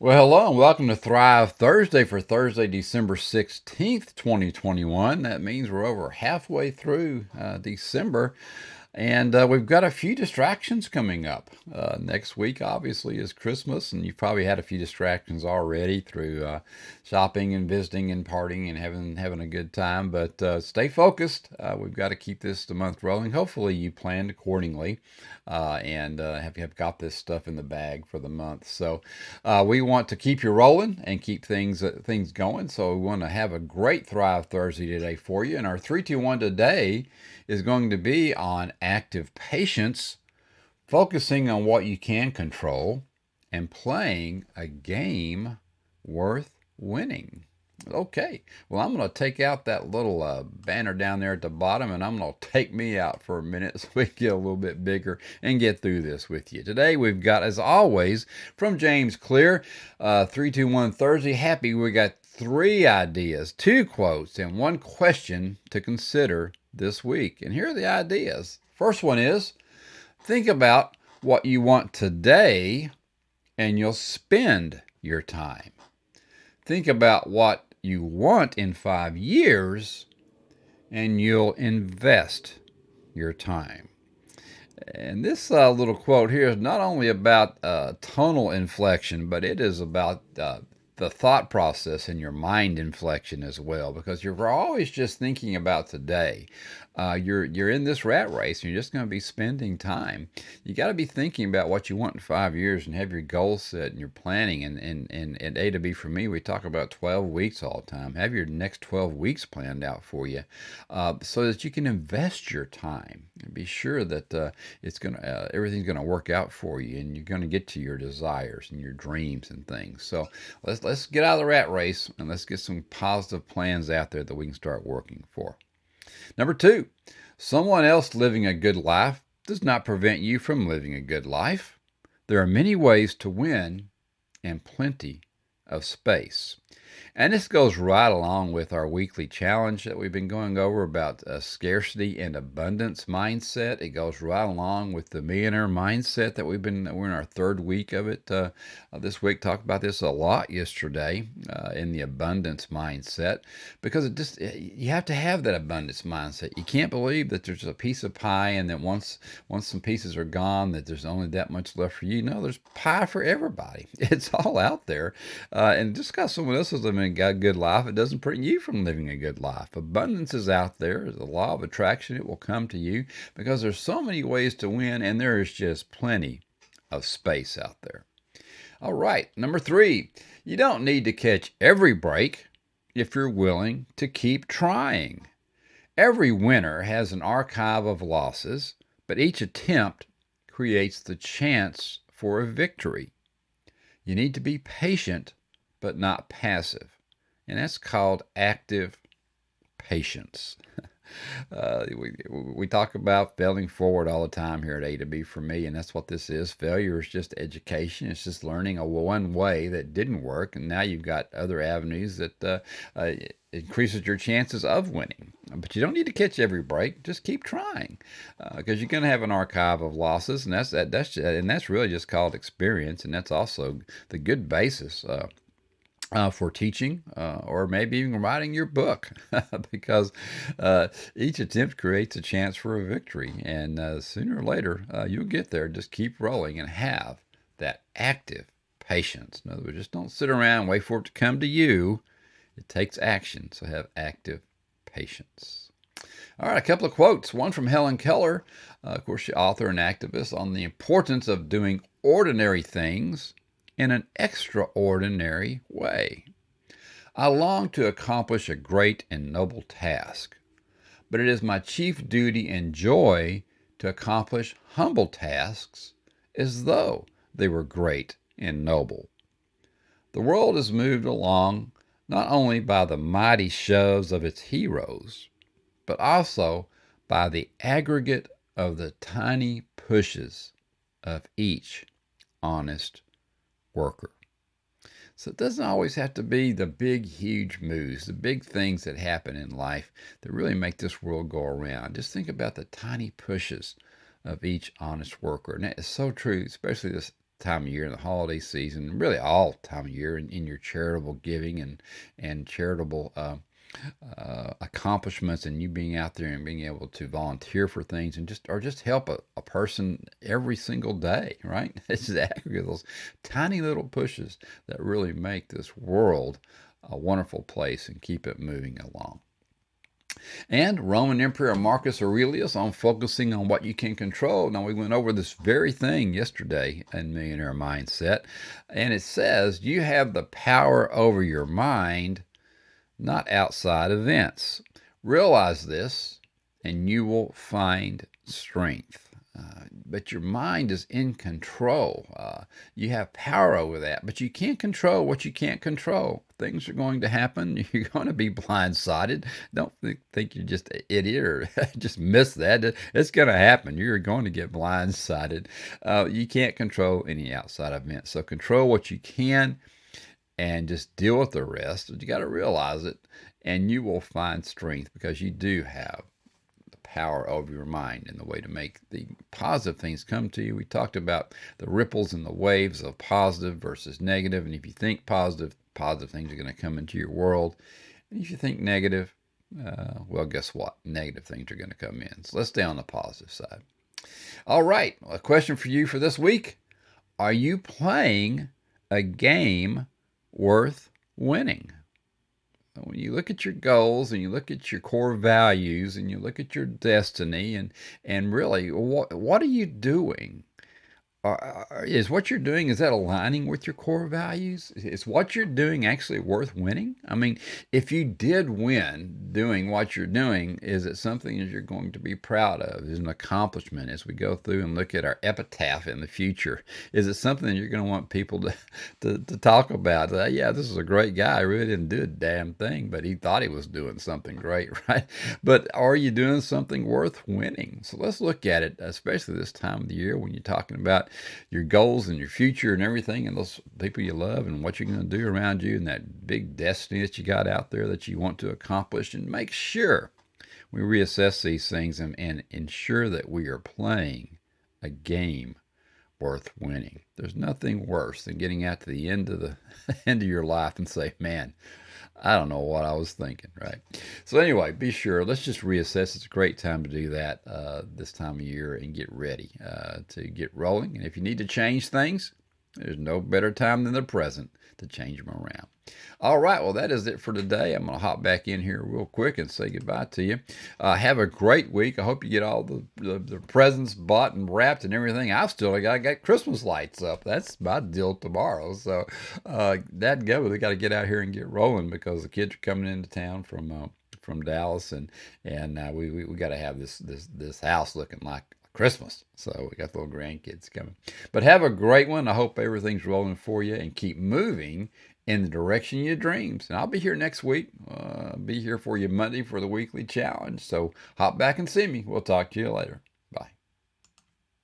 Well, hello and welcome to Thrive Thursday for Thursday, December 16th, 2021. That means we're over halfway through uh, December. And uh, we've got a few distractions coming up. Uh, next week, obviously, is Christmas, and you've probably had a few distractions already through uh, shopping and visiting and partying and having having a good time. But uh, stay focused. Uh, we've got to keep this the month rolling. Hopefully, you planned accordingly uh, and have have got this stuff in the bag for the month. So we want to keep you rolling and keep things things going. So we want to have a great Thrive Thursday today for you. And our three two one today is going to be on active patience, focusing on what you can control, and playing a game worth winning. Okay, well, I'm going to take out that little uh, banner down there at the bottom and I'm going to take me out for a minute so we get a little bit bigger and get through this with you. Today, we've got, as always, from James Clear, uh, 321 Thursday. Happy we got three ideas, two quotes, and one question to consider this week. And here are the ideas. First one is think about what you want today and you'll spend your time. Think about what you want in five years and you'll invest your time. And this uh, little quote here is not only about uh, tonal inflection, but it is about uh, the thought process and your mind inflection as well because you're always just thinking about today uh, you're you're in this rat race and you're just going to be spending time. You got to be thinking about what you want in five years and have your goals set and your planning. And and, and at a to b for me we talk about 12 weeks all the time. Have your next 12 weeks planned out for you uh, so that you can invest your time. And be sure that uh, it's to uh, everything's to work out for you and you're to get to your desires and your dreams and things. So let's let's get out of the rat race and let's get some positive plans out there that we can start working for. Number two, someone else living a good life does not prevent you from living a good life. There are many ways to win and plenty of space. And this goes right along with our weekly challenge that we've been going over about a scarcity and abundance mindset. It goes right along with the millionaire mindset that we've been, we're in our third week of it uh, this week. Talked about this a lot yesterday uh, in the abundance mindset because it just, you have to have that abundance mindset. You can't believe that there's a piece of pie and that once, once some pieces are gone, that there's only that much left for you. No, there's pie for everybody. It's all out there. Uh, Uh, and just because someone else is living a good life, it doesn't prevent you from living a good life. Abundance is out there. The law of attraction, it will come to you because there's so many ways to win, and there is just plenty of space out there. All right, number three, you don't need to catch every break if you're willing to keep trying. Every winner has an archive of losses, but each attempt creates the chance for a victory. You need to be patient, but not passive and that's called active patience. Uh, we, we talk about failing forward all the time here at A to B for me, and that's what this is. Failure is just education. It's just learning a one way that didn't work, and now you've got other avenues that uh, uh, increases your chances of winning. But you don't need to catch every break. Just keep trying, because uh, you're going to have an archive of losses, and that's that, that's and that's really just called experience, and that's also the good basis uh, for teaching uh, or maybe even writing your book because uh, each attempt creates a chance for a victory. And uh, sooner or later, uh, you'll get there. Just keep rolling and have that active patience. In other words, just don't sit around wait for it to come to you. It takes action. So have active patience. All right, a couple of quotes. One from Helen Keller, uh, of course, she author and activist on the importance of doing ordinary things in an extraordinary way. I long to accomplish a great and noble task, but it is my chief duty and joy to accomplish humble tasks as though they were great and noble. The world is moved along not only by the mighty shoves of its heroes, but also by the aggregate of the tiny pushes of each honest worker. So it doesn't always have to be the big, huge moves, the big things that happen in life that really make this world go around. Just think about the tiny pushes of each honest worker. And that is so true, especially this time of year in the holiday season, really all time of year in, in your charitable giving and and charitable uh, uh, accomplishments and you being out there and being able to volunteer for things and just or just help a, a person every single day, right? It's exactly those tiny little pushes that really make this world a wonderful place and keep it moving along. And Roman Emperor Marcus Aurelius on focusing on what you can control. Now, we went over this very thing yesterday in Millionaire Mindset, and it says you have the power over your mind not outside events. Realize this, and you will find strength. Uh, but your mind is in control. Uh, you have power over that, but you can't control what you can't control. Things are going to happen. You're going to be blindsided. Don't think, think you're just an idiot or just miss that. It's going to happen. You're going to get blindsided. Uh, you can't control any outside events. So control what you can and just deal with the rest. But You got to realize it, and you will find strength because you do have the power over your mind and the way to make the positive things come to you. We talked about the ripples and the waves of positive versus negative, and if you think positive, positive things are going to come into your world. And if you think negative, uh, well, guess what? Negative things are going to come in. So let's stay on the positive side. All right, a question for you for this week. Are you playing a game worth winning. When you look at your goals and you look at your core values and you look at your destiny and, and really what, what are you doing is what you're doing is that aligning with your core values? Is what you're doing actually worth winning? I mean if you did win doing what you're doing is it something that you're going to be proud of? Is an accomplishment as we go through and look at our epitaph in the future? Is it something you're going to want people to, to, to talk about? Uh, yeah this is a great guy. He really didn't do a damn thing but he thought he was doing something great right? But are you doing something worth winning? So let's look at it especially this time of the year when you're talking about your goals and your future and everything and those people you love and what you're going to do around you and that big destiny that you got out there that you want to accomplish and make sure we reassess these things and, and ensure that we are playing a game worth winning. There's nothing worse than getting out to the end of the end of your life and say, "Man, I don't know what I was thinking, right? So anyway, be sure. Let's just reassess. It's a great time to do that uh, this time of year and get ready uh, to get rolling. And if you need to change things, there's no better time than the present to change them around. All right, well, that is it for today. I'm going to hop back in here real quick and say goodbye to you. Uh, have a great week. I hope you get all the, the, the, presents bought and wrapped and everything. I've still got, got Christmas lights up. That's my deal tomorrow. So uh, that go. We got to get out here and get rolling because the kids are coming into town from uh, from Dallas, and and uh, we we, we got to have this this this house looking like Christmas. So we got the little grandkids coming. But have a great one. I hope everything's rolling for you and keep moving in the direction of your dreams. And I'll be here next week. Uh, be here for you Monday for the weekly challenge. So hop back and see me. We'll talk to you later.